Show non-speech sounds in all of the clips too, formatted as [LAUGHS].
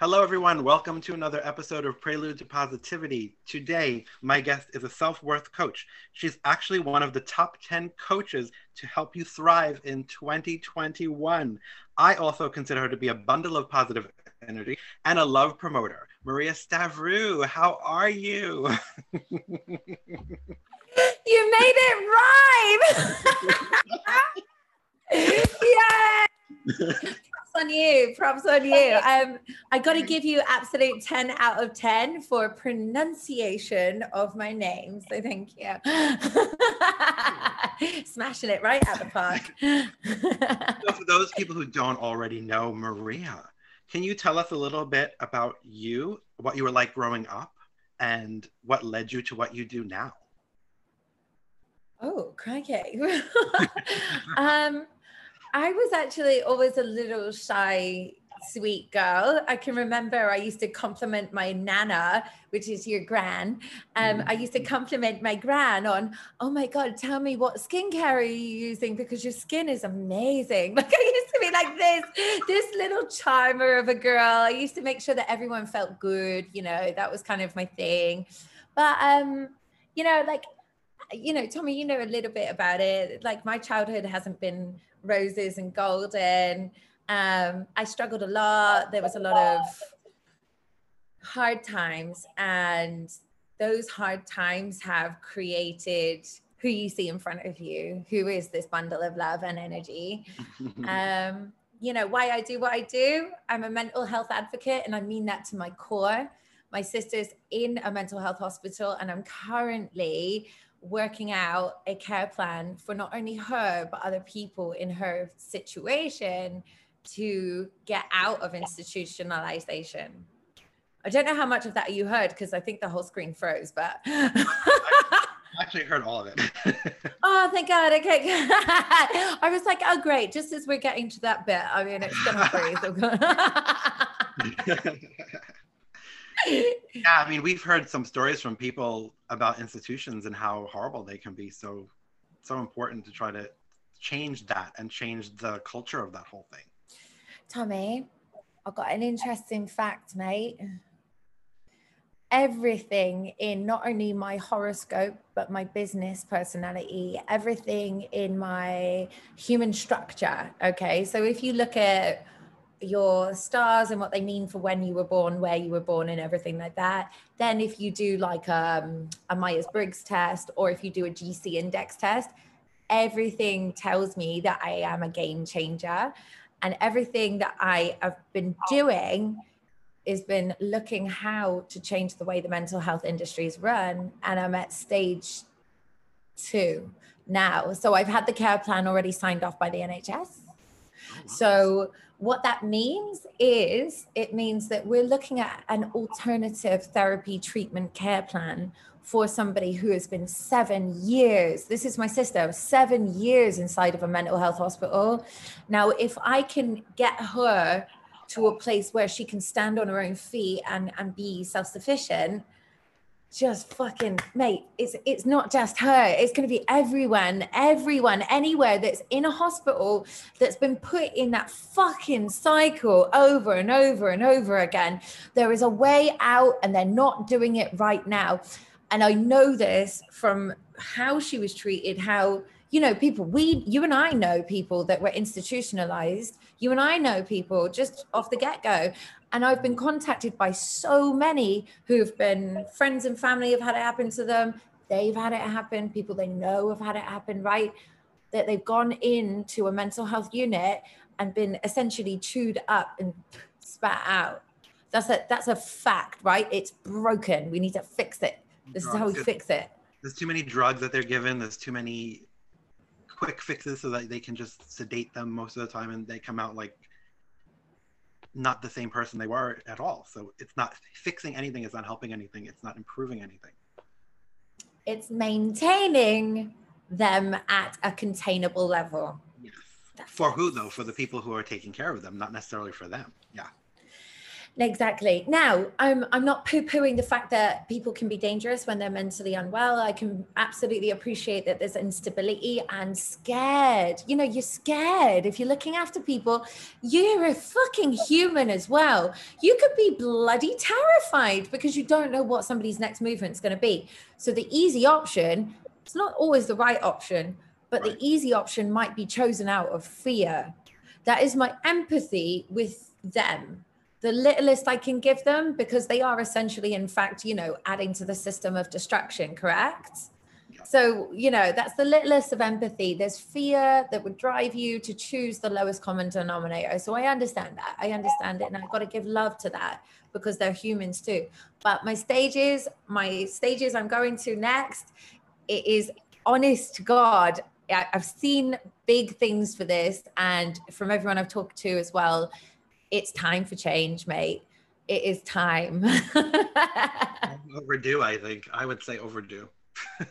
Hello, everyone. Welcome to another episode of Prelude to Positivity. Today, my guest is a self worth coach. She's actually one of the top 10 coaches to help you thrive in 2021. I also consider her to be a bundle of positive energy and a love promoter. Maria Stavrou, how are you? you made it rhyme! [LAUGHS] [LAUGHS] Yay! Props on you. Props on you. Um, I got to give you absolute 10 out of 10 for pronunciation of my name. So thank you. [LAUGHS] Smashing it right out the park. so for those people who don't already know Maria, can you tell us a little bit about you, what you were like growing up, and what led you to what you do now? Oh, crikey. [LAUGHS] um, I was actually always a little shy, sweet girl. I can remember I used to compliment my nana, which is your gran. Um, I used to compliment my gran on, oh my God, tell me what skincare are you using because your skin is amazing. [LAUGHS] Like I used to be like this, this little charmer of a girl. I used to make sure that everyone felt good. You know, that was kind of my thing. But, um, you know, like, you know, Tommy, you know a little bit about it. Like my childhood hasn't been roses and golden. Um, I struggled a lot. There was a lot of hard times, and those hard times have created who you see in front of you, who is this bundle of love and energy. [LAUGHS] um, you know, why I do what I do. I'm a mental health advocate, and I mean that to my core. My sister's in a mental health hospital, and I'm currently working out a care plan for not only her but other people in her situation to get out of institutionalization. I don't know how much of that you heard because i think the whole screen froze but [LAUGHS] I actually heard all of it. [LAUGHS] Oh thank god. Okay [LAUGHS] i was like oh great. Just as we're getting to that bit i mean it's gonna freeze [LAUGHS] yeah, I mean, we've heard some stories from people about institutions and how horrible they can be. So, so important to try to change that and change the culture of that whole thing. Tommy, I've got an interesting fact, mate. Everything in not only my horoscope, but my business personality, everything in my human structure. Okay. So if you look at your stars and what they mean for when you were born, where you were born, and everything like that. Then, if you do like um, a Myers Briggs test or if you do a GC index test, everything tells me that I am a game changer. And everything that I have been doing has been looking how to change the way the mental health industry is run. And I'm at stage two now. So I've had the care plan already signed off by the NHS. Oh, so what that means is it means that we're looking at an alternative therapy treatment care plan for somebody who has been seven years. This is my sister, seven years inside of a mental health hospital. Now, if I can get her to a place where she can stand on her own feet and, and be self sufficient, just fucking mate it's it's not just her. It's going to be everyone everyone anywhere that's in a hospital that's been put in that fucking cycle over and over and over again. There is a way out and they're not doing it right now. And i know this from how she was treated how you know people we you and i know people that were institutionalized. You and i know people just off the get-go and I've been contacted by so many who've been friends and family have had it happen to them. They've had it happen. People they know have had it happen, right? That they've gone into a mental health unit and been essentially chewed up and spat out. That's a that's a fact, right? It's broken. We need to fix it. This is how we fix it. There's too many drugs that they're given. There's too many quick fixes so that they can just sedate them most of the time and they come out like not the same person they were at all. So it's not fixing anything, it's not helping anything, it's not improving anything. It's maintaining them at a containable level. Yes. For who though? For the people who are taking care of them, not necessarily for them. Exactly. Now, I'm I'm not poo-pooing the fact that people can be dangerous when they're mentally unwell. I can absolutely appreciate that there's instability and scared. You know, you're scared. If you're looking after people, you're a fucking human as well. You could be bloody terrified because you don't know what somebody's next movement's going to be. So the easy option, it's not always the right option, but right. the easy option might be chosen out of fear. That is my empathy with them the littlest I can give them because they are essentially, in fact, you know, adding to the system of destruction, correct? So, you know, that's the littlest of empathy. There's fear that would drive you to choose the lowest common denominator. So I understand that. I understand it. And I've got to give love to that because they're humans too. But my stages, my stages I'm going to next, it is honest to God. I've seen big things for this. And from everyone I've talked to as well, it's time for change, mate. It is time. overdue, I think. I would say overdue.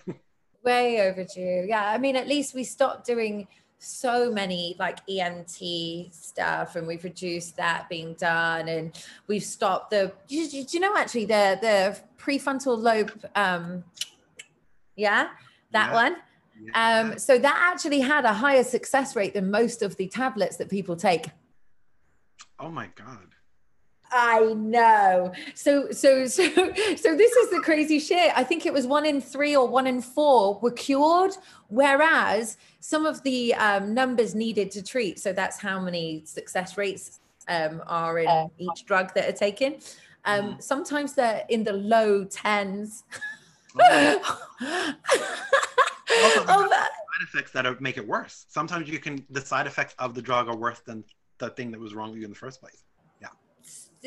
[LAUGHS] Way overdue. Yeah. I mean, at least we stopped doing so many like EMT stuff and we've reduced that being done and we've stopped the do you, do you know actually the the prefrontal lobe um yeah that yeah. one yeah. um so that actually had a higher success rate than most of the tablets that people take Oh my God. I know. So so [LAUGHS] so so this is the crazy shit. I think it was one in three or one in four were cured, whereas some of the um, numbers needed to treat. So that's how many success rates um, are in uh, each drug that are taken. Um, mm. Sometimes they're in the low tens. [LAUGHS] Oh. [LAUGHS] oh, side effects that make it worse. Sometimes you can the side effects of the drug are worse than the thing that was wrong with you in the first place. Yeah.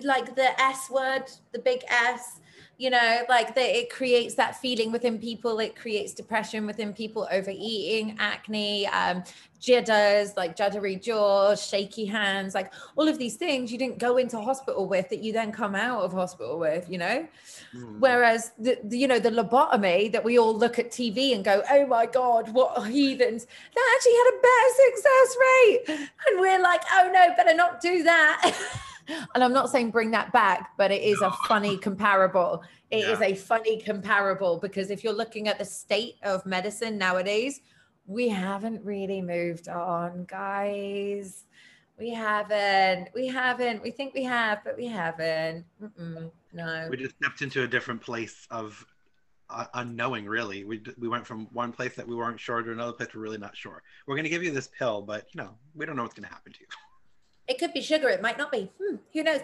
Like the S word, the big S, you know, like that it creates that feeling within people. It creates depression within people, overeating, acne, um, jitters, like juddery jaws, shaky hands, like all of these things you didn't go into hospital with that you then come out of hospital with, you know? Mm. Whereas the, the, you know, the lobotomy that we all look at TV and go, oh my God, what heathens, that actually had a better success rate. And we're like, oh no, better not do that. [LAUGHS] and I'm not saying bring that back, but it is a funny comparable. It yeah. is a funny comparable because if you're looking at the state of medicine nowadays, we haven't really moved on, guys. We haven't. We haven't. We think we have, but we haven't. Mm-mm, no. We just stepped into a different place of uh, unknowing. Really, we we went from one place that we weren't sure to another place we're really not sure. We're going to give you this pill, but you know we don't know what's going to happen to you. It could be sugar. It might not be. Hmm, who knows?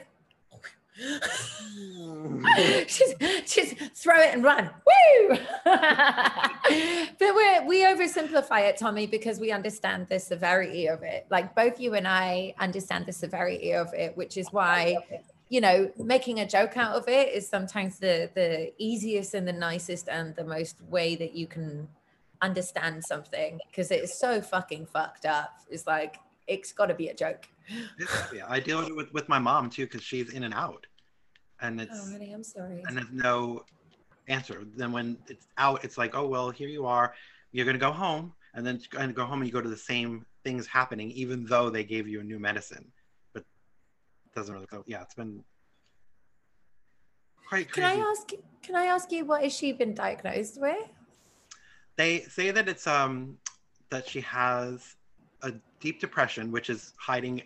[LAUGHS] just, just throw it and run. Woo! [LAUGHS] but we we oversimplify it, Tommy, because we understand the severity of it. Like both you and I understand the severity of it, which is why, you know, making a joke out of it is sometimes the the easiest and the nicest and the most way that you can understand something because it's so fucking fucked up. It's like it's got to be a joke. yeah, I deal with it with, with my mom too because she's in and out, and it's. Oh, honey, I'm sorry. And there's no answer. Then when it's out, it's like, oh well, here you are. You're gonna go home, and then and go home and you go to the same things happening, even though they gave you a new medicine, but it doesn't really go. Yeah, it's been quite. Crazy. Can I ask? Can I ask you what has she been diagnosed with? They say that it's um that she has deep depression, which is hiding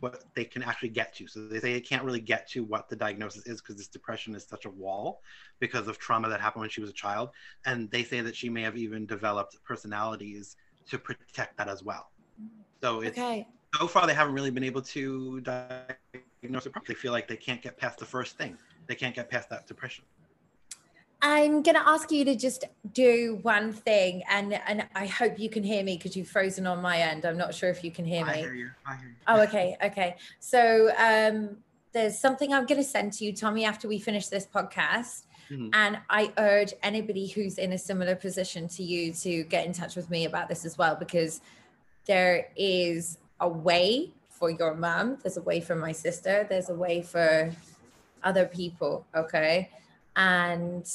what they can actually get to. So they say they can't really get to what the diagnosis is because this depression is such a wall because of trauma that happened when she was a child. And they say that she may have even developed personalities to protect that as well. So it's okay. so far they haven't really been able to diagnose it properly. They feel like they can't get past the first thing. They can't get past that depression. I'm going to ask you to just do one thing, and and I hope you can hear me because you've frozen on my end. I'm not sure if you can hear me. I hear you. I hear you. Oh, okay, okay. So um, there's something I'm going to send to you, Tommy, after we finish this podcast. Mm-hmm. And I urge anybody who's in a similar position to you to get in touch with me about this as well, because there is a way for your mom. There's a way for my sister. There's a way for other people. Okay. And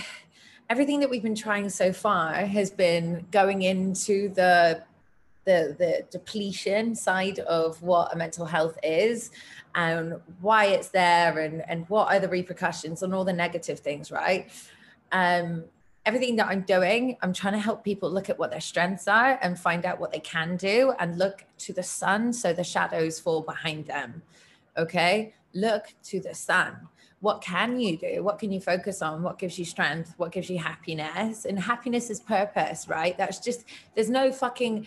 [SIGHS] everything that we've been trying so far has been going into the the the depletion side of what a mental health is and why it's there and and what are the repercussions and all the negative things right? Um everything that i'm doing i'm trying to help people look at what their strengths are and find out what they can do and look to the sun so the shadows fall behind them okay? Look to the sun what can you do? What can you focus on? What gives you strength? What gives you happiness? And happiness is purpose right? That's just there's no fucking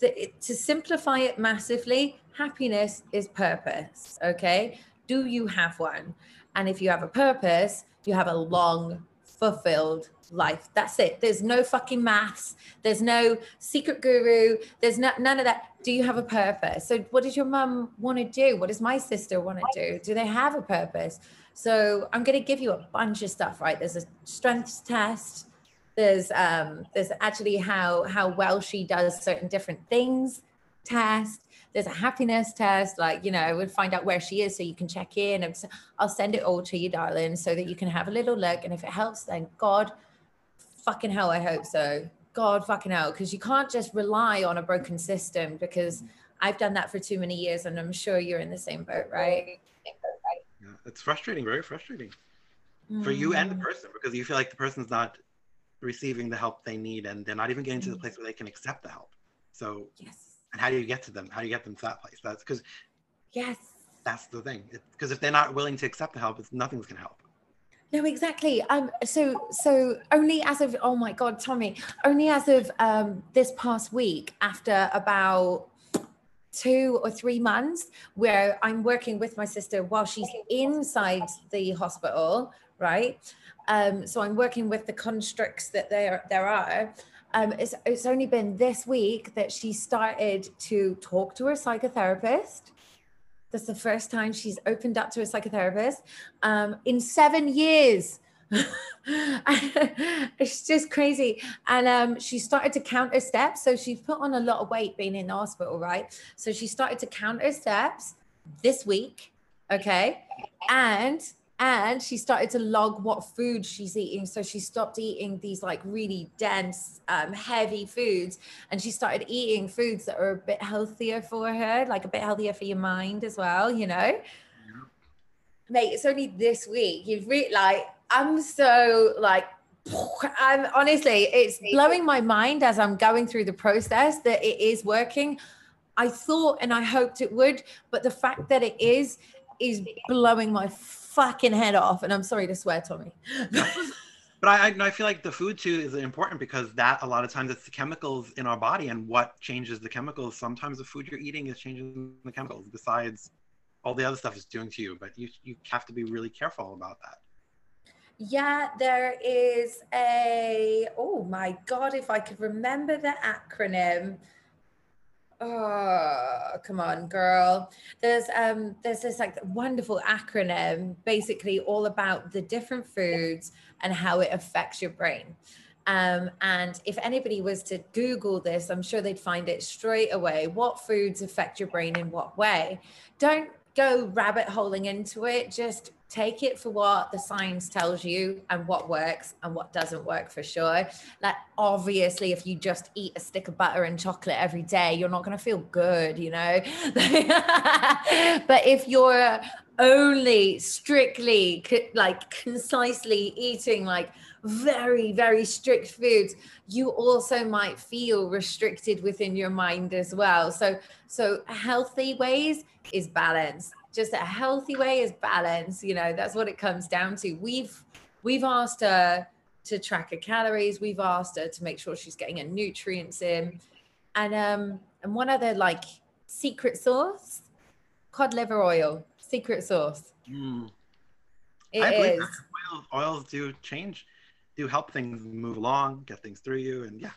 to simplify it massively happiness is purpose okay? Do you have one? And if you have a purpose you have a long fulfilled life. That's it. There's no fucking maths. There's no secret guru. There's no, none of that. Do you have a purpose? So what does your mum want to do? What does my sister want to do? Do they have a purpose? So I'm going to give you a bunch of stuff, right? There's a strengths test. There's um, there's actually how how well she does certain different things test. There's a happiness test, like you know, we'll find out where she is so you can check in. And I'll send it all to you, darling, so that you can have a little look. And if it helps, then God, fucking hell, I hope so. God fucking hell, because you can't just rely on a broken system because I've done that for too many years, and I'm sure you're in the same boat, right? yeah, it's frustrating, very frustrating mm. for you and the mm. person because you feel like the person's not receiving the help they need and they're not even getting to the place where they can accept the help. So, yes. And how do you get to them? How do you get them to that place? That's because, yes, that's the thing. Because if they're not willing to accept the help, it's nothing's gonna help. No, exactly. Um, so so only as of oh my god, Tommy, only as of um this past week, after about two or three months where I'm working with my sister while she's inside the hospital, right? Um, so I'm working with the constructs that there there are. Um, it's, it's only been this week that she started to talk to her psychotherapist. That's the first time she's opened up to a psychotherapist um, in seven years. [LAUGHS] it's just crazy. And um, she started to count her steps. So she's put on a lot of weight being in the hospital, right? So she started to count her steps this week. Okay. And and she started to log what food she's eating so she stopped eating these like really dense um, heavy foods and she started eating foods that are a bit healthier for her like a bit healthier for your mind as well you know yeah. mate it's only this week you've really like I'm so like [SIGHS] I'm honestly, it's blowing my mind as I'm going through the process that it is working. I thought and I hoped it would, but the fact that it is is blowing my fucking head off. And I'm sorry to swear, Tommy. [LAUGHS] but I, I feel like the food too is important because that a lot of times it's the chemicals in our body and what changes the chemicals. Sometimes the food you're eating is changing the chemicals besides all the other stuff it's doing to you. But you you have to be really careful about that. Yeah, there is a, oh my God, if I could remember the acronym. Oh, come on, girl. There's um there's this like wonderful acronym basically all about the different foods and how it affects your brain. Um, and if anybody was to Google this, I'm sure they'd find it straight away. What foods affect your brain in what way? Don't go rabbit holing into it. Just take it for what the science tells you and what works and what doesn't work for sure. Like, obviously, if you just eat a stick of butter and chocolate every day, you're not going to feel good, you know? [LAUGHS] but if you're only strictly, like, concisely eating, like, very very strict foods you also might feel restricted within your mind as well so so healthy ways is balance just a healthy way is balance you know that's what it comes down to. We've we've asked her to track her calories. We've asked her to make sure she's getting her nutrients in. And um and one other like secret sauce cod liver oil secret sauce. Mm. It I is. Oils, oils do change do help things move along get things through you and yeah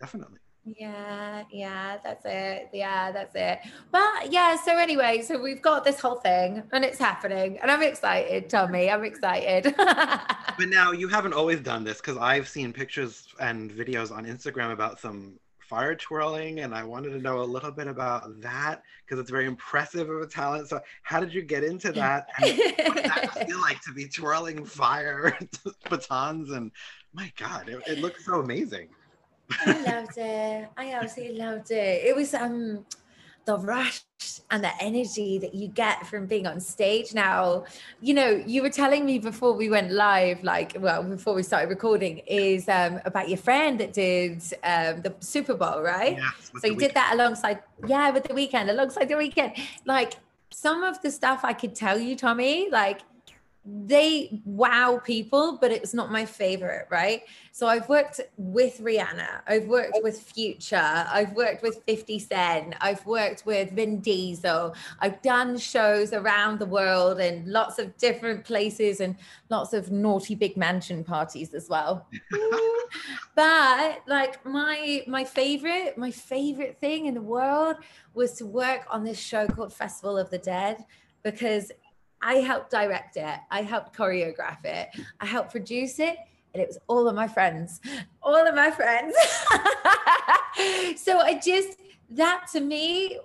definitely yeah, yeah, that's it. Yeah, that's it. But yeah, so anyway, so we've got this whole thing and it's happening and I'm excited, Tommy. I'm excited. [LAUGHS] but now you haven't always done this because I've seen pictures and videos on Instagram about some fire twirling and I wanted to know a little bit about that because it's very impressive of a talent. So how did you get into that? And what does that [LAUGHS] feel like to be twirling fire [LAUGHS] batons and my God, it, it looks so amazing. I loved it. I absolutely loved it. It was um the rush and the energy that you get from being on stage now you know you were telling me before we went live like well before we started recording is um, about your friend that did um, the super bowl right with so you did that alongside yeah with the Weeknd alongside the Weeknd like some of the stuff i could tell you tommy like they wow people, but it's not my favorite, right? So I've worked with Rihanna, I've worked with Future, I've worked with 50 Cent, I've worked with Vin Diesel, I've done shows around the world in lots of different places and lots of naughty big mansion parties as well. [LAUGHS] but like my my favorite, my favorite thing in the world was to work on this show called Festival of the Dead because I helped direct it, I helped choreograph it, I helped produce it, and it was all of my friends, all of my friends. [LAUGHS] so I just, that to me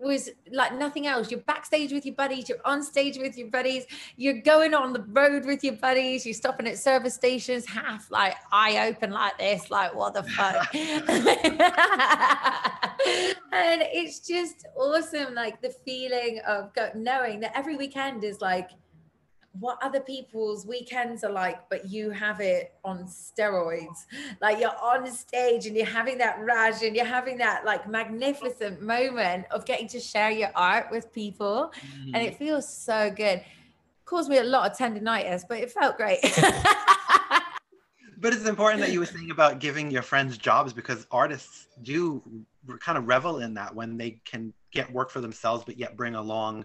was like nothing else. You're backstage with your buddies, you're on stage with your buddies, you're going on the road with your buddies, you're stopping at service stations, half like eye open like this, like what the fuck. [LAUGHS] [LAUGHS] and it's just awesome, like the feeling of go- knowing that every weekend is like what other people's weekends are like, but you have it on steroids. Like you're on stage and you're having that rush and you're having that like magnificent moment of getting to share your art with people. Mm-hmm. And it feels so good. Caused me a lot of tendonitis, but it felt great. [LAUGHS] But it's important that you were saying about giving your friends jobs because artists do kind of revel in that when they can get work for themselves, but yet bring along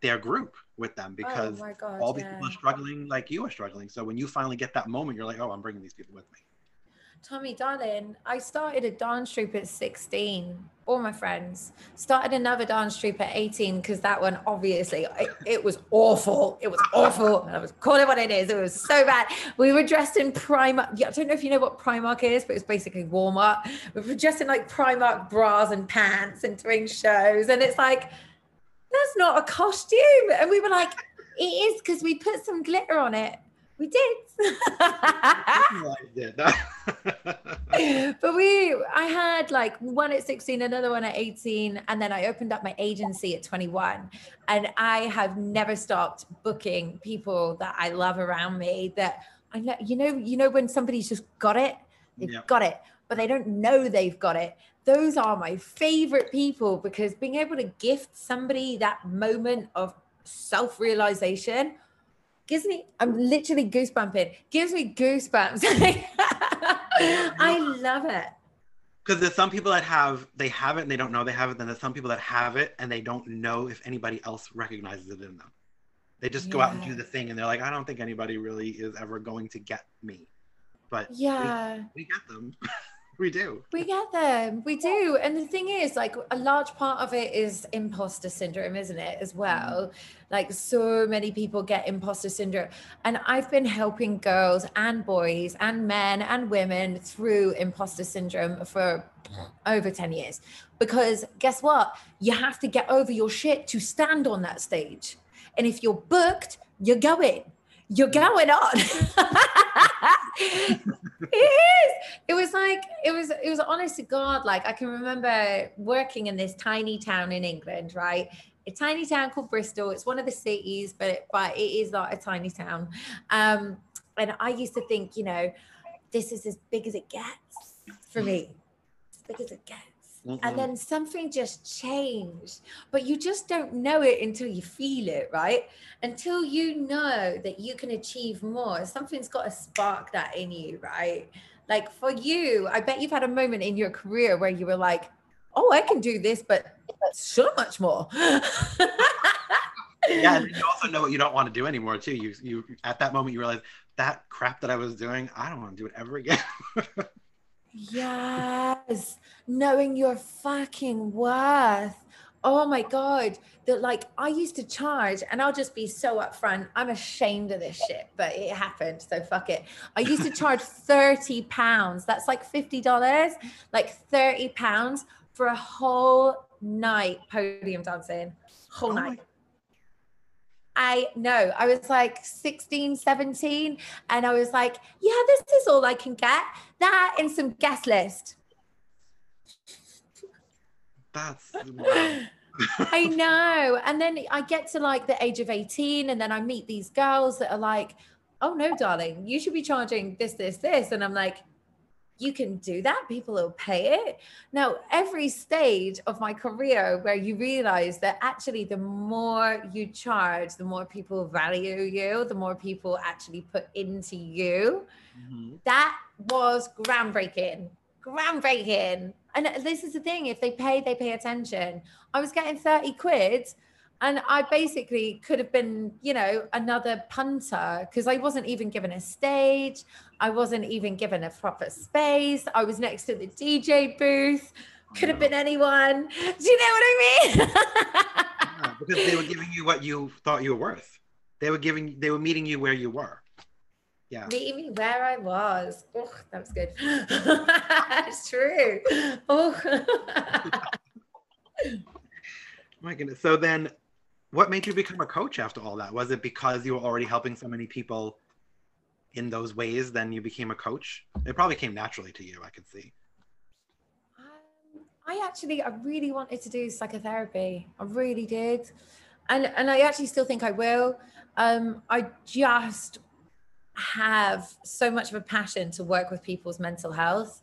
their group with them oh because oh God, all these yeah. people are struggling like you are struggling. So when you finally get that moment, you're like, oh, I'm bringing these people with me. Tommy, darling, I started a dance troupe at 16. All my friends started another dance troupe at 18 because that one obviously it, it was awful. It was awful. And I was calling it what it is. It was so bad. We were dressed in Primark. I don't know if you know what Primark is, but it's basically Walmart. We were dressed in like Primark bras and pants and doing shows. And it's like, that's not a costume. And we were like, it is because we put some glitter on it. We [LAUGHS] did. But we i had like one at 16 another one at 18 and then i opened up my agency at 21 and i have never stopped booking people that i love around me that i know you know you know when somebody's just got it they've Yep. got it but they don't know they've got it those are my favorite people because being able to gift somebody that moment of self-realization gives me i'm literally goosebumping gives me goosebumps [LAUGHS] i love it Because there's some people that have they have it and they don't know they have it. Then there's some people that have it and they don't know if anybody else recognizes it in them. They just go out and do the thing and they're like, I don't think anybody really is ever going to get me. But we- yeah we, get them. [LAUGHS] we do. we get them. We do. And the thing is like a large part of it is imposter syndrome isn't it as mm. well? Like so many people get imposter syndrome. And i've been helping girls and boys and men and women through imposter syndrome for over 10 years. Because guess what? You have to get over your shit to stand on that stage. And if you're booked you're going you're going on. [LAUGHS] It is. It was like it was it was honest to god like i can remember working in this tiny town in england right? A tiny town called bristol. It's one of the cities but but it is not a tiny town. Um and i used to think you know this is as big as it gets for me. As big as it gets Mm-mm. and then something just changed but you just don't know it until you feel it right until you know that you can achieve more something's got to spark that in you right like for you i bet you've had a moment in your career where you were like oh i can do this but so much more [LAUGHS] yeah, and you also know what you don't want to do anymore too. You you at that moment you realize that crap that I was doing, I don't want to do it ever again. [LAUGHS] Yes, knowing your fucking worth. Oh my God. That like I used to charge, and I'll just be so upfront. I'm ashamed of this shit, but it happened. So fuck it. I used to charge [LAUGHS] 30 pounds. That's like $50, like 30 pounds for a whole night podium dancing. Whole Oh my- night. I know. I was like 16, 17, and I was like, yeah, this is all I can get. That and some guest list. That's [LAUGHS] I know. And then I get to like the age of 18, and then I meet these girls that are like, oh no, darling, you should be charging this, this, this. And I'm like, you can do that. People will pay it. Now, every stage of my career where you realize that actually the more you charge, the more people value you, the more people actually put into you. Mm-hmm. That was groundbreaking. Groundbreaking. And this is the thing if they pay, they pay attention. I was getting 30 quid and I basically could have been, you know, another punter because I wasn't even given a stage. I wasn't even given a proper space. I was next to the DJ booth. Could have been anyone. Do you know what I mean? yeah, because they were giving you what you thought you were worth. They were giving, they were meeting you where you were. Yeah. Meeting me where I was. Oh, that was good. [LAUGHS] it's true. Oh. [LAUGHS] My goodness. So then what made you become a coach after all that? Was it because you were already helping so many people in those ways? Then you became a coach. It probably came naturally to you. I could see. Um, I actually, I really wanted to do psychotherapy. I really did, and and I actually still think I will. Um, I just have so much of a passion to work with people's mental health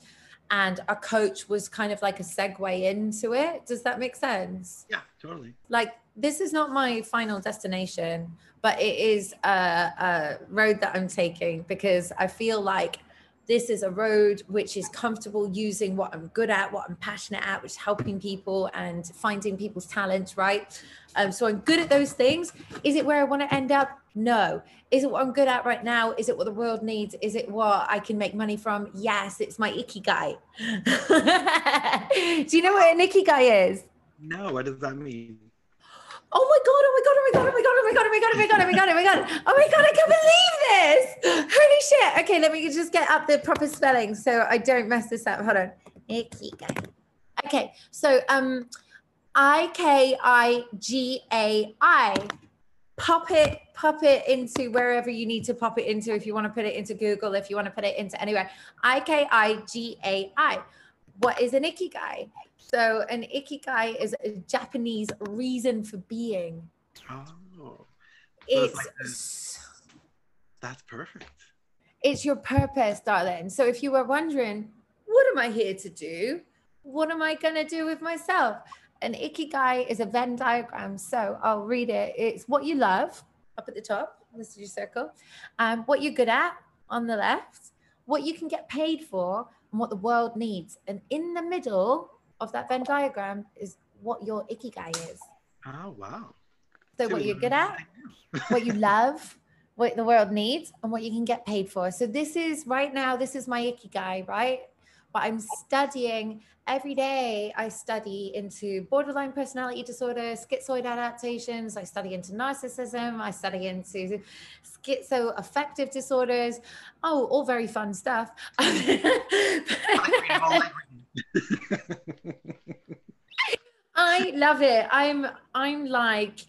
and a coach was kind of like a segue into it. Does that make sense? Yeah, totally. Like this is not my final destination, but it is a, a road that I'm taking because I feel like this is a road which is comfortable using what I'm good at, what I'm passionate at, which is helping people and finding people's talents, right? Um, so I'm good at those things. Is it where I want to end up? No. Is it what I'm good at right now? Is it what the world needs? Is it what I can make money from? Yes, it's my ikigai. [LAUGHS] Do you know what an guy is? No, what does that mean? Oh my god, oh my god, oh my god, oh my god, oh my god, oh my god, oh my god, oh my god, oh my god, oh my god, I can't believe this. Holy shit. Okay, let me just get up the proper spelling so I don't mess this up. Hold on. Okay, so um I K I G A I. Pop it, pop it into wherever you need to pop it into. If you want to put it into Google, if you want to put it into anywhere. I K I G A I. What is an ikigai? So an ikigai is a Japanese reason for being. Oh. it's, it's like that's perfect. It's your purpose, darling. So if you were wondering, what am I here to do? What am I going to do with myself? An ikigai is a Venn diagram. So I'll read it. It's what you love up at the top. This is your circle. Um, what you're good at on the left, what you can get paid for, and what the world needs. And in the middle of that Venn diagram is what your ikigai is. Oh, wow. So, what you're good at, what you love, what the world needs, and what you can get paid for. So, this is right now, this is my ikigai, right? But I'm studying every day. I study into borderline personality disorder, schizoid adaptations. I study into narcissism. I study into schizoaffective disorders. Oh, all very fun stuff. [LAUGHS] I love it. I'm I'm like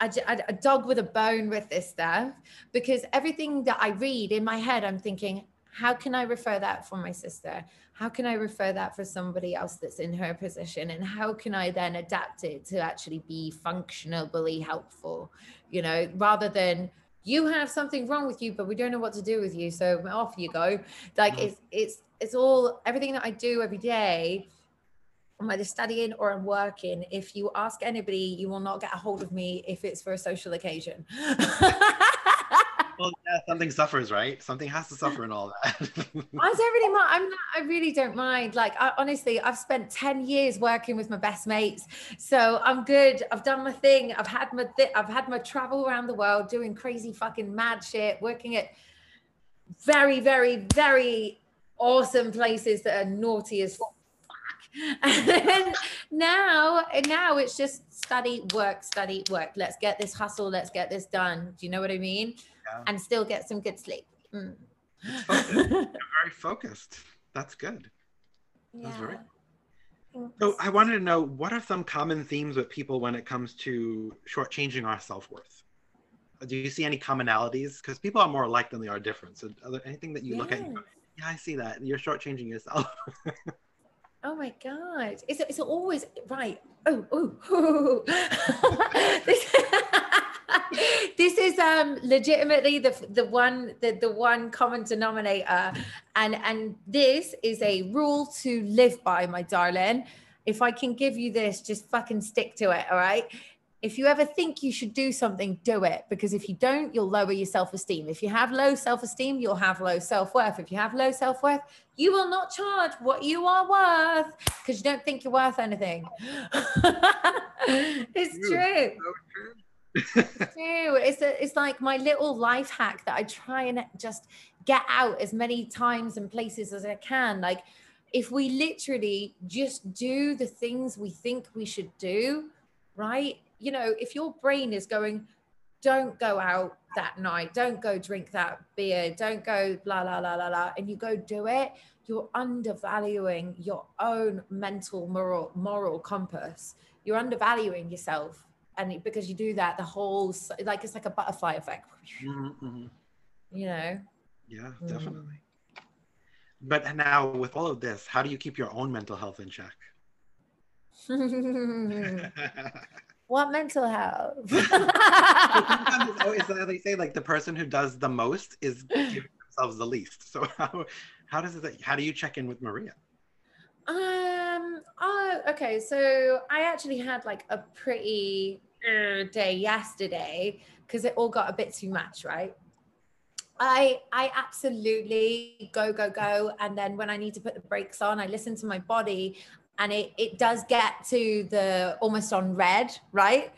a, a, dog with a bone with this stuff because everything that I read in my head, I'm thinking, how can I refer that for my sister? How can I refer that for somebody else that's in her position? And how can I then adapt it to actually be functionally helpful? You know, rather than you have something wrong with you, but we don't know what to do with you, so off you go. Like mm-hmm. it's it's it's all everything that I do every day I'm either studying or I'm working. If you ask anybody, you will not get a hold of me if it's for a social occasion. [LAUGHS] well, yeah, something suffers, right? Something has to suffer and all that. [LAUGHS] I don't really mind. I'm not, I really don't mind. Like, I, honestly, I've spent 10 years working with my best mates. So I'm good. I've done my thing. I've had my, th- I've had my travel around the world doing crazy fucking mad shit, working at very, very, very awesome places that are naughty as fuck. [LAUGHS] and now now it's just study work study work let's get this hustle let's get this done do you know what i mean yeah. and still get some good sleep mm. You're [LAUGHS] very focused that's good yeah. that's very so i wanted to know what are some common themes with people when it comes to shortchanging our self-worth do you see any commonalities? Because people are more alike than they are different. So, are there anything that you yes. look at? And go, yeah, I see that. You're shortchanging yourself. [LAUGHS] Oh my God. It's, it's always right. Oh, oh, [LAUGHS] oh. [LAUGHS] this, is um legitimately the the one the, the one common denominator and and this is a rule to live by my darling if i can give you this just fucking stick to it all right if you ever think you should do something, do it. Because if you don't, you'll lower your self esteem. If you have low self esteem, you'll have low self worth. If you have low self worth, you will not charge what you are worth because you don't think you're worth anything. [LAUGHS] it's true. It's. It's, a, it's like my little life hack that I try and just get out as many times and places as I can. Like, if we literally just do the things we think we should do, right? you know, if your brain is going, don't go out that night, don't go drink that beer, don't go blah, blah, blah, blah, blah, and you go do it, you're undervaluing your own mental moral moral compass. You're undervaluing yourself. And because you do that, the whole like it's like a butterfly effect. Mm-hmm. You know? Yeah, definitely. Mm. But now with all of this, how do you keep your own mental health in check? [LAUGHS] [LAUGHS] What mental health? it's always they say like the person who does the most is giving themselves the least. So how how does it how do you check in with Maria? Um. Oh, okay. So I actually had like a pretty day yesterday because it all got a bit too much, right? I I absolutely go go go, and then when I need to put the brakes on, I listen to my body and it, it does get to the almost on red, right?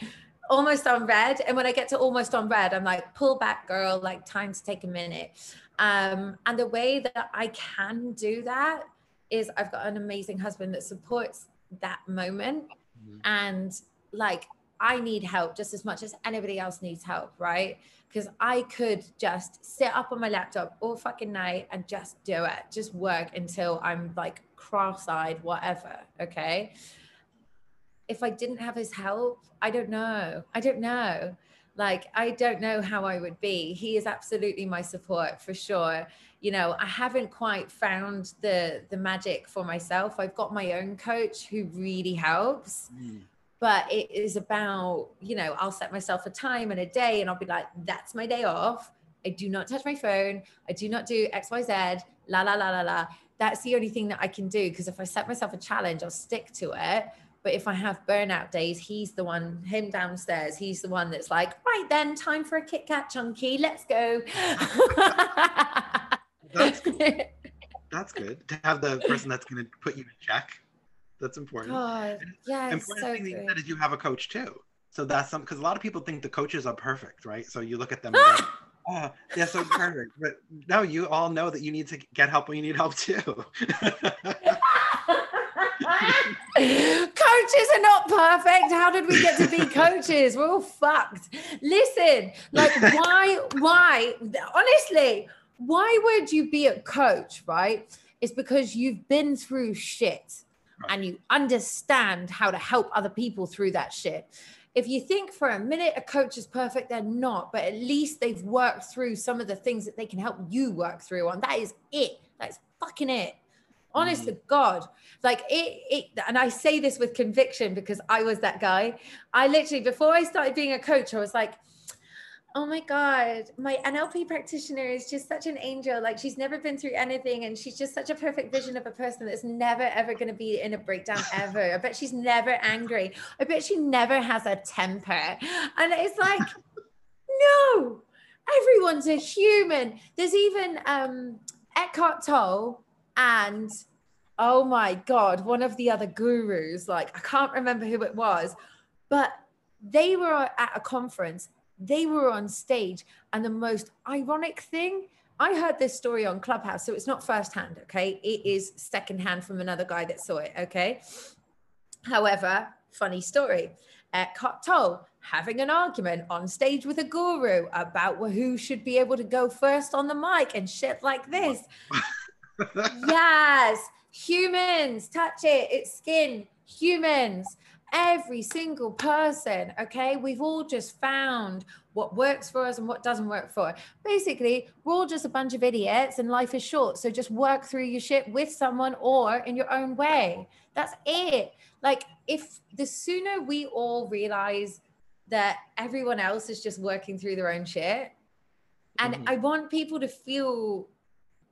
Almost on red. And when I get to almost on red, I'm like, pull back, girl, like time to take a minute. Um, and the way that I can do that is I've got an amazing husband that supports that moment. Mm-hmm. And like, I need help just as much as anybody else needs help, right? Because I could just sit up on my laptop all fucking night and just do it, just work until I'm like cross-eyed whatever okay? If i didn't have his help i don't know. I don't know. Like i don't know how i would be. He is absolutely my support for sure. You know i haven't quite found the the magic for myself. I've got my own coach who really helps. Mm. But it is about you know i'll set myself a time and a day and i'll be like that's my day off i do not touch my phone i do not do xyz la la la la la that's the only thing that I can do because if I set myself a challenge, I'll stick to it. But if I have burnout days, he's the one, him downstairs, he's the one that's like, right then, time for a Kit Kat chunky, let's go. that's [LAUGHS] good. That's good to have the person that's going to put you in check. That's important. God, yeah, important so thing good. that is you have a coach too. So that's some because a lot of people think the coaches are perfect, right? So you look at them. and oh, yeah, [GASPS] so perfect. But no, you all know that you need to get help when you need help too. [LAUGHS] [LAUGHS] coaches are not perfect. How did we get to be coaches? We're all fucked. Listen, like, why, why, honestly, why would you be a coach, right? It's because you've been through shit and you understand how to help other people through that shit if you think for a minute a coach is perfect, they're not, but at least they've worked through some of the things that they can help you work through on. That is it. That's fucking it. Honest to mm. God. Like it, it, and I say this with conviction because I was that guy. I literally, before I started being a coach, I was like, oh my god. My nlp practitioner is just such an angel. Like she's never been through anything and she's just such a perfect vision of a person that's never ever going to be in a breakdown [LAUGHS] ever. I bet she's never angry. I bet she never has a temper. And it's like [LAUGHS] no! Everyone's a human. There's even um eckhart tolle and oh my god one of the other gurus. Like i can't remember who it was but they were at a conference they were on stage. And the most ironic thing, I heard this story on Clubhouse. So it's not firsthand, okay? It is secondhand from another guy that saw it, okay? However, funny story. Eckhart Tolle having an argument on stage with a guru about who should be able to go first on the mic and shit like this. [LAUGHS] yes, humans, touch it, it's skin, humans every single person okay we've all just found what works for us and what doesn't work for us. Basically, we're all just a bunch of idiots and life is short. So just work through your shit with someone or in your own way. That's it. Like, if the sooner we all realize that everyone else is just working through their own shit, and mm-hmm. I want people to feel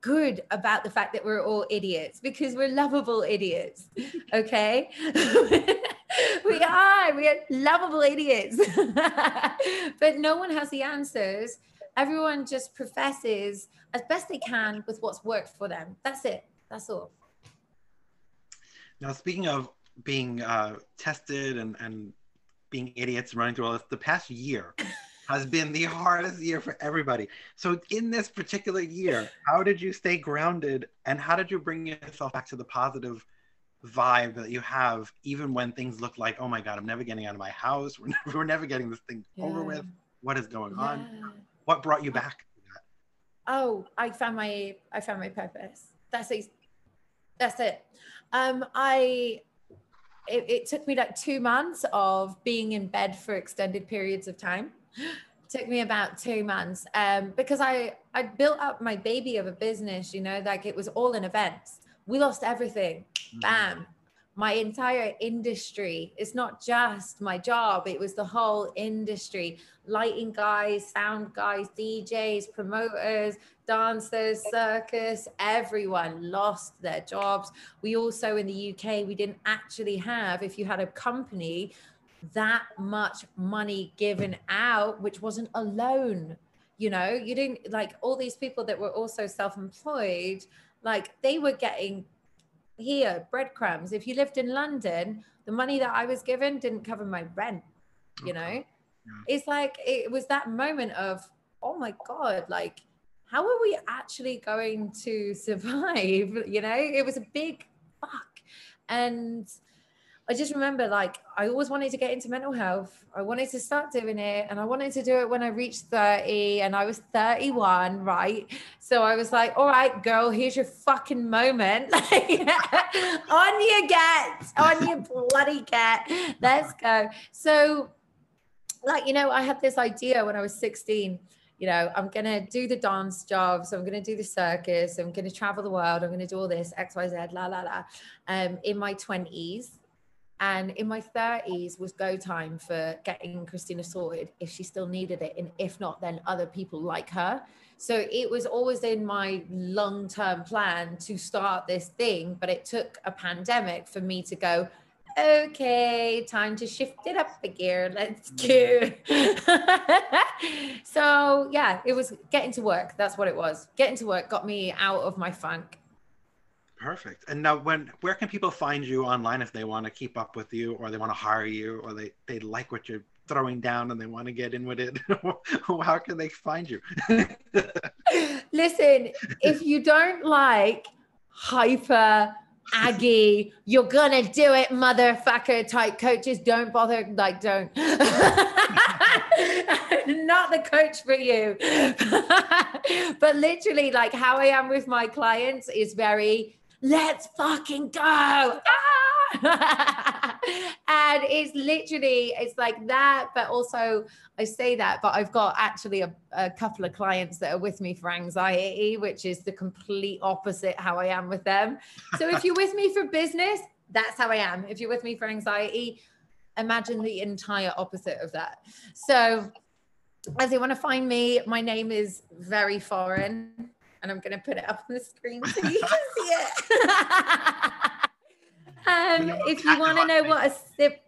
good about the fact that we're all idiots because we're lovable idiots. Okay. [LAUGHS] we are. We are lovable idiots. [LAUGHS] but no one has the answers. Everyone just professes as best they can with what's worked for them. That's it. That's all. Now, speaking of being uh, tested and, and being idiots running through all this, the past year [LAUGHS] has been the hardest year for everybody. So, in this particular year, how did you stay grounded and how did you bring yourself back to the positive vibe that you have, even when things look like, oh my God, I'm never getting out of my house. [LAUGHS] We're never, we're never getting this thing yeah. over with. What is going yeah. on? What brought you back? Oh, I found my I found my purpose. That's it. That's it. Um, I it, it took me like two months of being in bed for extended periods of time [GASPS] took me about two months um, because I I built up my baby of a business. You know, like it was all in events. We lost everything. Bam. Mm. My entire industry. It's not just my job. It was the whole industry. Lighting guys, sound guys, DJs, promoters, dancers, circus, everyone lost their jobs. We also in the UK, we didn't actually have, if you had a company, that much money given out, which wasn't a loan. You know, you didn't like all these people that were also self employed, like they were getting here breadcrumbs. If you lived in London, the money that I was given didn't cover my rent, you know? Yeah. It's like it was that moment of, oh my God, like, how are we actually going to [LAUGHS] survive? You know, it was a big fuck. And I just remember like I always wanted to get into mental health. I wanted to start doing it and I wanted to do it when I reached 30 and I was 31, right? So I was like, all right, girl, here's your fucking moment. [LAUGHS] on you get, on you bloody get. Let's go. So like, you know, I had this idea when I was 16 you know, I'm going to do the dance jobs. I'm going to do the circus. I'm going to travel the world. I'm going to do all this X, Y, Z, la, la, la. Um, in my 20s, and in my 30s was go time for getting Christina sorted if she still needed it. And if not, then other people like her. So it was always in my long term plan to start this thing, but it took a pandemic for me to go, okay, time to shift it up a gear. Let's go. [LAUGHS] so yeah, it was getting to work. That's what it was. Getting to work got me out of my funk. Perfect. And now, when where can people find you online if they want to keep up with you, or they want to hire you, or they they like what you're throwing down and they want to get in with it? [LAUGHS] How can they find you? [LAUGHS] Listen, if you don't like hyper Aggie, you're gonna do it, motherfucker type coaches. Don't bother, like, don't. [LAUGHS] Not the coach for you. but literally, like, how I am with my clients is very let's fucking go. Ah! [LAUGHS] and it's literally, it's like that. But also, I say that, but I've got actually a, a, couple of clients that are with me for anxiety, which is the complete opposite how I am with them. So if you're with me for business, that's how I am. If you're with me for anxiety, imagine the entire opposite of that. So, as you want to find me, my name is very foreign and I'm going to put it up on the screen so you can [LAUGHS] see it. [LAUGHS] um, if you want to know what a sip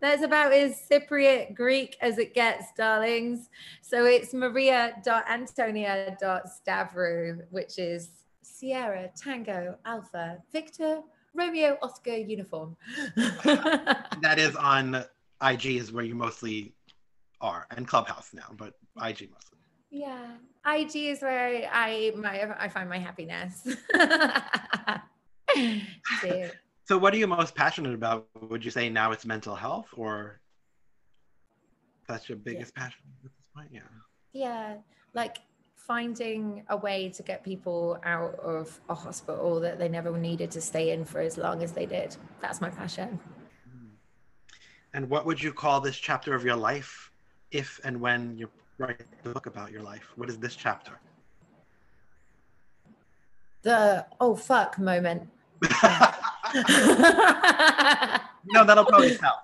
that's about as Cypriot Greek as it gets, darlings. So it's maria.antonia.stavrou, which is Sierra, Tango, Alpha, Victor, Romeo, Oscar uniform. [LAUGHS] that is on IG is where you mostly are and Clubhouse now, but IG mostly. Yeah, IG is where I my I find my happiness. [LAUGHS] so, what are you most passionate about? Would you say now it's mental health, or that's your biggest yeah. passion at this point? Yeah. Yeah, like finding a way to get people out of a hospital that they never needed to stay in for as long as they did. That's my passion. Hmm. And what would you call this chapter of your life if and when you write the book about your life? What is this chapter? The oh fuck moment. [LAUGHS] no, that'll probably help.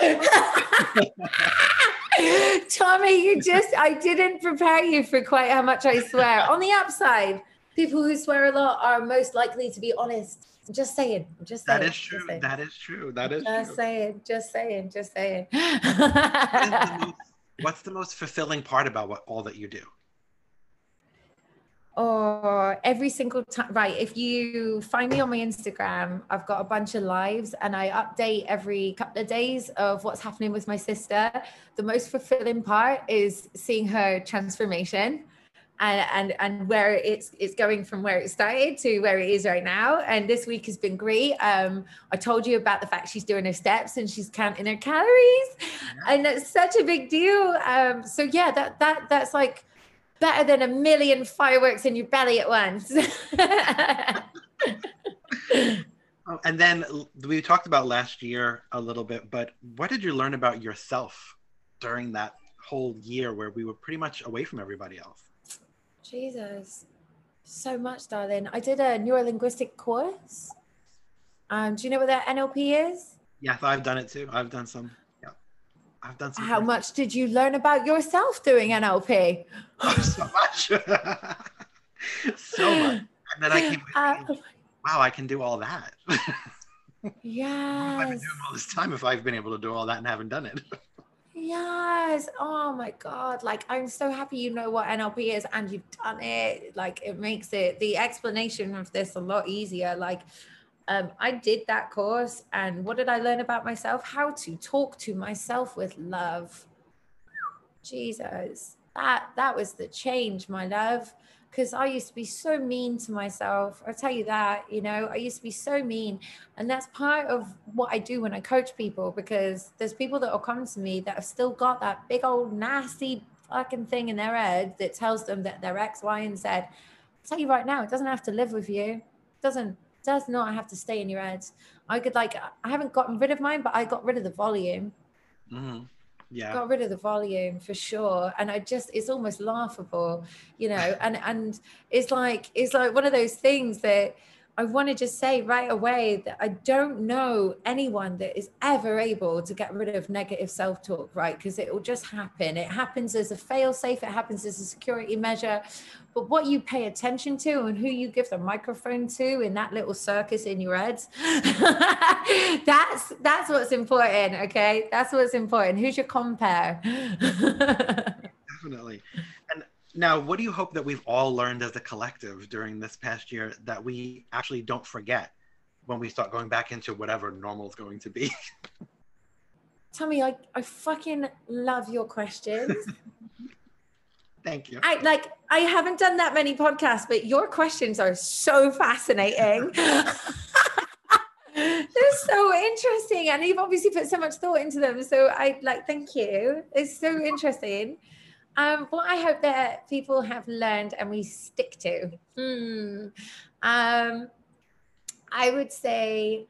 [LAUGHS] Tommy, you just, I didn't prepare you for quite how much I swear. On the upside, people who swear a lot are most likely to be honest. Just saying. Just saying. That is true. That is true. That is just true. saying. Just saying. Just saying. What [LAUGHS] most, what's the most fulfilling part about what all that you do? or every single time right if you find me on my instagram i've got a bunch of lives and i update every couple of days of what's happening with my sister the most fulfilling part is seeing her transformation and and and where it's it's going from where it started to where it is right now. And this week has been great. Um i told you about the fact she's doing her steps and she's counting her calories. And that's such a big deal. Um so yeah that that that's like better than a million fireworks in your belly at once. [LAUGHS] oh, and then we talked about last year a little bit, but what did you learn about yourself during that whole year where we were pretty much away from everybody else? Jesus, so much, darling. I did a neurolinguistic course. Um, do you know what that NLP is? Yes, I've done it too. I've done some. Yeah, I've done some. How much did you learn about yourself doing NLP? Oh, [LAUGHS] so much. [LAUGHS] so much. And then I came [GASPS] uh, wow, I can do all that. [LAUGHS] yeah. I've been doing all this time if I've been able to do all that and haven't done it. Yes. Oh my God. Like, I'm so happy you know what NLP is and you've done it. Like, it makes it the explanation of this a lot easier. Like, um, I did that course, and what did I learn about myself? How to talk to myself with love. Jesus, that that was the change, my love. Because I used to be so mean to myself. I'll tell you that, you know, I used to be so mean. And that's part of what I do when I coach people because there's people that will come to me that have still got that big old nasty fucking thing in their head that tells them that they're X, Y, and Z. I'll tell you right now, it doesn't have to live with you. It doesn't does not have to stay in your head. I could like I haven't gotten rid of mine, but I got rid of the volume. Mm-hmm. Yeah, got rid of the volume for sure. And I just it's almost laughable, you know. And and it's like it's like one of those things that I want to just say right away that I don't know anyone that is ever able to get rid of negative self talk, right? Because it will just happen. It happens as a fail safe, it happens as a security measure. But what you pay attention to and who you give the microphone to in that little circus in your head, [LAUGHS] that's that's what's important. Okay, that's what's important. Who's your compare? [LAUGHS] Definitely. Now, what do you hope that we've all learned as a collective during this past year that we actually don't forget when we start going back into whatever normal is going to be? [LAUGHS] Tommy, I, I fucking love your questions. [LAUGHS] Thank you. I like I haven't done that many podcasts, but your questions are so fascinating. [LAUGHS] They're so interesting, and you've obviously put so much thought into them. So I like, thank you. It's so interesting. Um, what I hope that people have learned and we stick to. Hmm. Um, I would say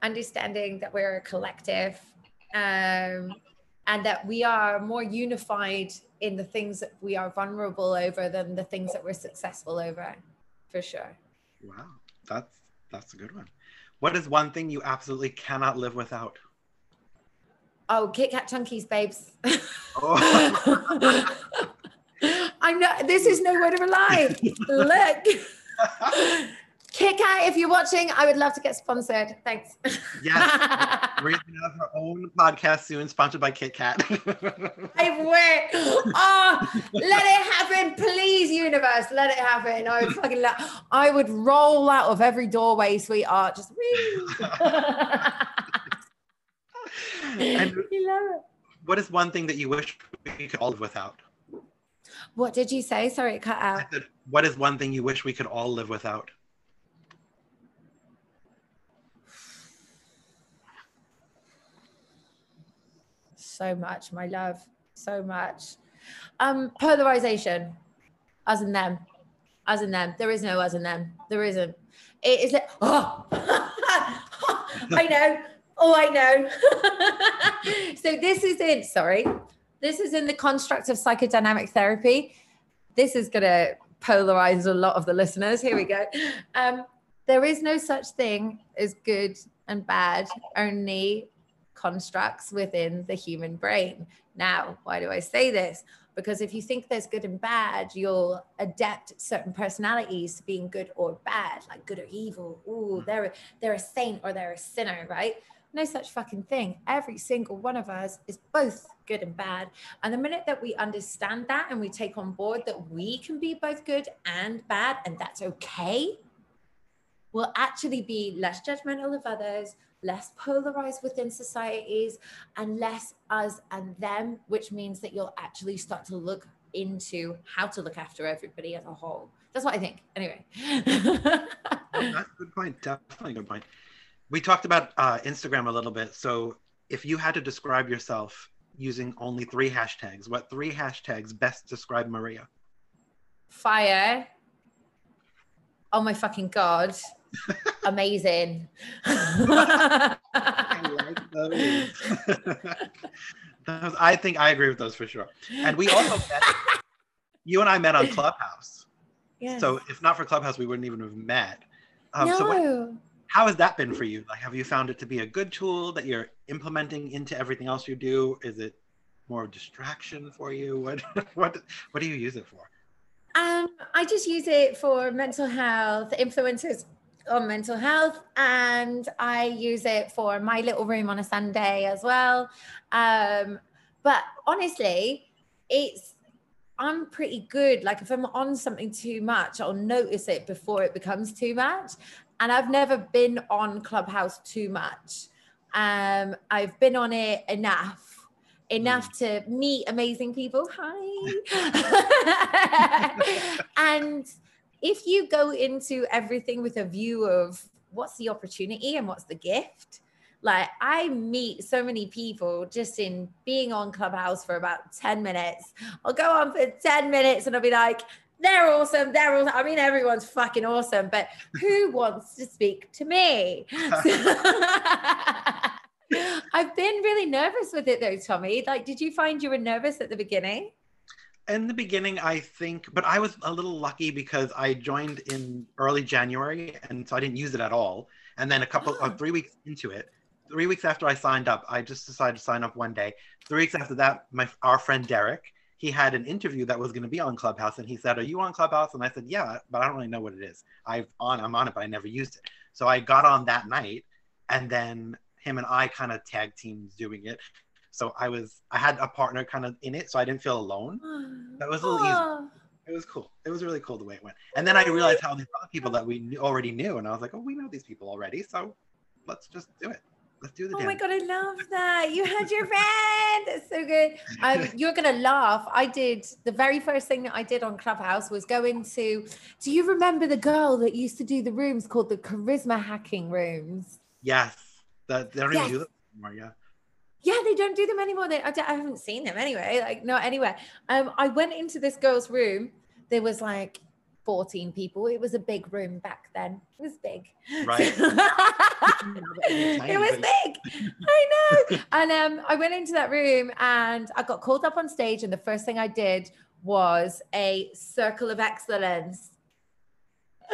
understanding that we're a collective um, and that we are more unified in the things that we are vulnerable over than the things that we're successful over, for sure. Wow, that's that's a good one. What is one thing you absolutely cannot live without? Oh, Kit Kat Chunkies, babes. Oh. [LAUGHS] I'm not. This is no word of a lie. Look. [LAUGHS] Kit Kat, if you're watching, I would love to get sponsored. Thanks. Yes. [LAUGHS] We're going to have our own podcast soon, sponsored by Kit Kat. I wish. Oh, let it happen, please, universe. Let it happen. I would fucking love. I would roll out of every doorway, sweetheart. Just. And [LAUGHS] what is one thing that you wish we could all live without? What did you say? Sorry, it cut out. Said, what is one thing you wish we could all live without? So much, my love. So much. Um, polarization. Us and them. Us and them. There is no us and them. There isn't. It is like, oh, [LAUGHS] I know Oh, I know. [LAUGHS] so this is in, sorry, this is in the construct of psychodynamic therapy. This is going to polarize a lot of the listeners. Here we go. Um, there is no such thing as good and bad, only constructs within the human brain. Now, why do I say this? Because if you think there's good and bad, you'll adapt certain personalities to being good or bad, like good or evil. Ooh, they're they're a saint or they're a sinner, right? No such fucking thing. Every single one of us is both good and bad. And the minute that we understand that and we take on board that we can be both good and bad, and that's okay, we'll actually be less judgmental of others, less polarized within societies, and less us and them, which means that you'll actually start to look into how to look after everybody as a whole. That's what I think. Anyway. [LAUGHS] Oh, that's a good point. Definitely a good point we talked about uh, Instagram a little bit. So if you had to describe yourself using only three hashtags, what three hashtags best describe Maria? Fire. Oh my fucking god. [LAUGHS] Amazing. I like those. [LAUGHS] those. I think I agree with those for sure. And we also met, you and I met on Clubhouse. Yes. So if not for Clubhouse, we wouldn't even have met. Um, no. So what, how has that been for you? Like, have you found it to be a good tool that you're implementing into everything else you do? Is it more distraction for you? What [LAUGHS] what what do you use it for? Um, I just use it for mental health, influencers on mental health, and I use it for my little room on a Sunday as well. Um, but honestly, it's I'm pretty good. Like if I'm on something too much, I'll notice it before it becomes too much and I've never been on Clubhouse too much. Um, I've been on it enough, enough mm. to meet amazing people. Hi. [LAUGHS] and if you go into everything with a view of what's the opportunity and what's the gift, like I meet so many people just in being on Clubhouse for about 10 minutes. I'll go on for 10 minutes and I'll be like, they're awesome. They're awesome. I mean, everyone's fucking awesome, but who wants to speak to me? [LAUGHS] I've been really nervous with it though, Tommy. Like, did you find you were nervous at the beginning? In the beginning, I think, but I was a little lucky because I joined in early January, and so I didn't use it at all. And then a couple, oh. uh, three weeks into it, three weeks after I signed up, I just decided to sign up one day. Three weeks after that, my our friend Derek, he had an interview that was going to be on Clubhouse, and he said, "Are you on Clubhouse?" And I said, "Yeah, but I don't really know what it is. I've on, I'm on it, but I never used it." So I got on that night, and then him and I kind of tag teams doing it. So I was, I had a partner kind of in it, so I didn't feel alone. [GASPS] That was a little easy. It was cool. It was really cool the way it went. And then I realized how these other people that we already knew, and I was like, "Oh, we know these people already, so let's just do it." Let's do the. Oh my god, I love that! You had your friend. That's so good. Um, [LAUGHS] you're gonna laugh. I did the very first thing that I did on Clubhouse was go into. Do you remember the girl that used to do the rooms called the charisma hacking rooms? Yes, that they don't yes. even do them anymore. Yeah. Yeah, they don't do them anymore. They, I, I haven't seen them anyway. Like not anywhere. Um, I went into this girl's room. There was like 14 people. It was a big room back then. It was big. Right. [LAUGHS] it was big. I know. And um, I went into that room and I got called up on stage. And the first thing I did was a circle of excellence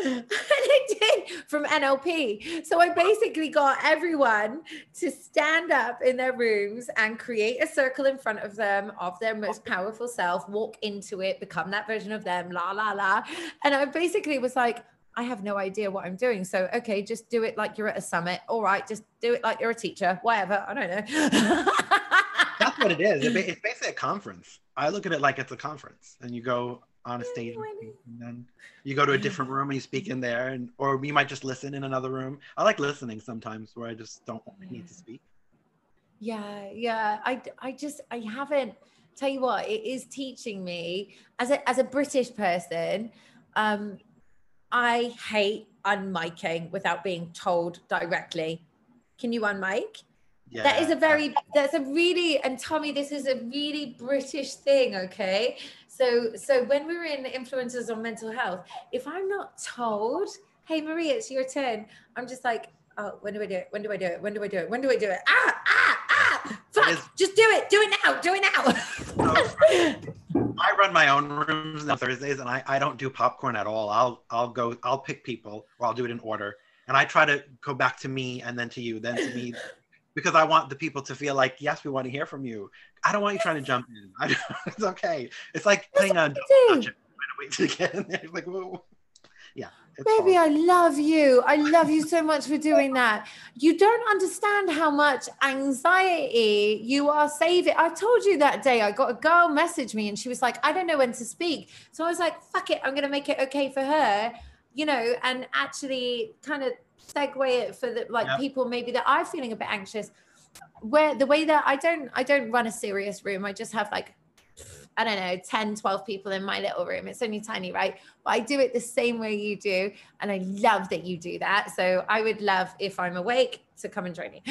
[LAUGHS] and I did from NLP. So I basically got everyone to stand up in their rooms and create a circle in front of them of their most powerful self, walk into it, become that version of them, la, la, la. And I basically was like, I have no idea what I'm doing. So, okay, just do it like you're at a summit. All right, just do it like you're a teacher, whatever. I don't know. That's what it is. [LAUGHS] It's basically a conference. I look at it like it's a conference, and you go, on a stage and then you go to a different room and you speak in there and or you might just listen in another room. I like listening sometimes where i just don't need to speak. Yeah yeah. I i just i haven't tell you what it is teaching me as a as a british person um i hate unmiking without being told directly. Can you unmic? Yeah. That is a very, that's a really, and Tommy, this is a really British thing, okay? So, so when we're in influencers on mental health, if I'm not told, hey Marie, it's your turn, I'm just like, oh, when do I do it? When do I do it? When do I do it? When do I do it? Ah, ah, ah! Fuck! Just do it. Do it now. Do it now. [LAUGHS] I run my own rooms on Thursdays, and I, I don't do popcorn at all. I'll I'll go I'll pick people, or I'll do it in order, and I try to go back to me and then to you, then to me, because I want the people to feel like yes, we want to hear from you. I don't want you trying to jump in. I, [LAUGHS] it's okay. It's like playing on wait to get in there. Like, whoa. yeah. Baby, I love you. I love you so much for doing that. You don't understand how much anxiety you are saving. I told you that day, I got a girl message me and she was like, I don't know when to speak. So I was like, fuck it, I'm going to make it okay for her, you know, and actually kind of segue it for the like yep. people maybe that are feeling a bit anxious. Where the way that I don't, I don't run a serious room. I just have like I don't know, 10, 12 people in my little room. It's only tiny, right? But I do it the same way you do. And I love that you do that. So I would love, if I'm awake, to come and join me. [LAUGHS]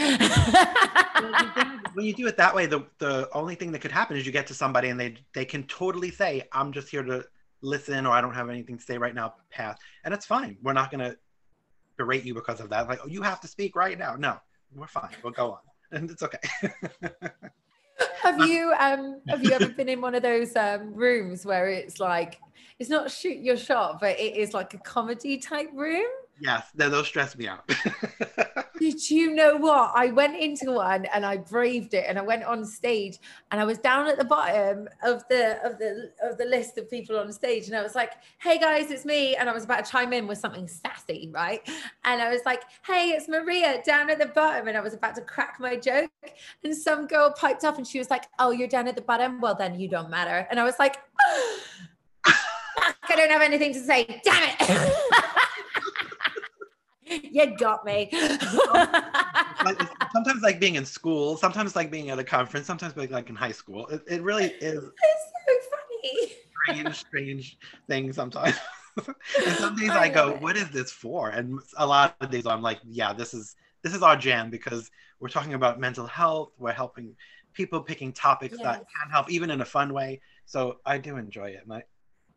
when you do it that way, the, the only thing that could happen is you get to somebody and they, they can totally say, I'm just here to listen or I don't have anything to say right now, path. And it's fine. We're not going to berate you because of that. Like, oh, you have to speak right now. No, we're fine. We'll go on. [LAUGHS] And it's okay. [LAUGHS] have you um have you ever been in one of those um rooms where it's like it's not shoot your shot, but it is like a comedy type room? Yes, those stress me out. [LAUGHS] Did you know what? I went into one and I braved it and I went on stage and I was down at the bottom of the of the of the list of people on stage and I was like, "Hey guys, it's me." And I was about to chime in with something sassy, right? And I was like, "Hey, it's Maria down at the bottom." And I was about to crack my joke and some girl piped up and she was like, "Oh, you're down at the bottom? Well, then you don't matter." And I was like, [GASPS] I don't have anything to say. Damn it. [LAUGHS] [LAUGHS] you got me. [LAUGHS] sometimes like being in school, sometimes like being at a conference, sometimes like, like in high school. It, it really [LAUGHS] is. It's so funny. Strange, strange thing sometimes. and some days I, I go, it. "What is this for?" And a lot of days I'm like, "Yeah, this is this is our jam because we're talking about mental health. We're helping people picking topics yes. that can help, even in a fun way." So I do enjoy it, and I,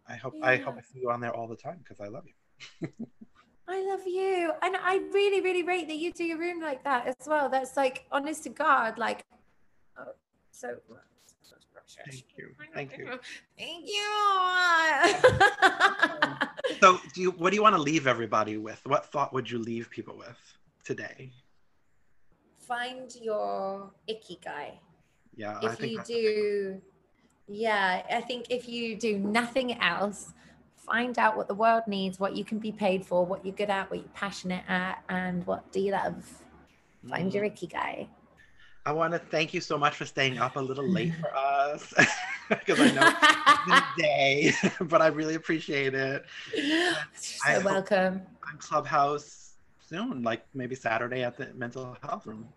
I hope yeah. I hope I see you on there all the time because I love you. I love you. And I really, really rate that you do your room like that as well. That's like honest to God, like oh, so Thank you. Thank you. Thank you. so do you what do you want to leave everybody with? What thought would you leave people with today? Find your ikigai. Yeah. If you do yeah, I think if you do nothing else, find out what the world needs, what you can be paid for, what you're good at, what you're passionate at, and what do you love. Find your mm. ikigai. I want to thank you so much for staying up a little late for [LAUGHS] us [LAUGHS] because I know it's been a day, [LAUGHS] but I really appreciate it. You're so welcome. On Clubhouse soon, like maybe Saturday at the mental health room.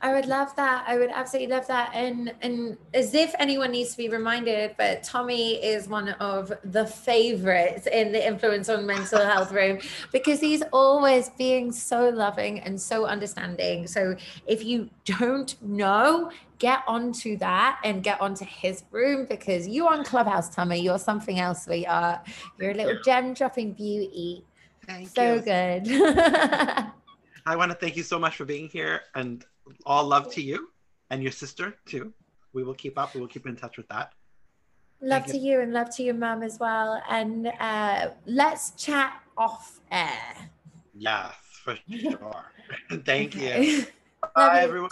I would love that. I would absolutely love that. And and as if anyone needs to be reminded, but Tommy is one of the favorites in the influence on mental health room [LAUGHS] because he's always being so loving and so understanding. So if you don't know, get onto that and get onto his room because you on Clubhouse, Tommy, you're something else, sweetheart. You're a little gem dropping beauty. Thank so you. good. [LAUGHS] I want to thank you so much for being here and all love to you and your sister too. We will keep up. We will keep in touch with that. Love Thank to you. you. and love to your mum as well. And uh, let's chat off air. Yes, for sure. [LAUGHS] Thank [LAUGHS] you. Bye, everyone.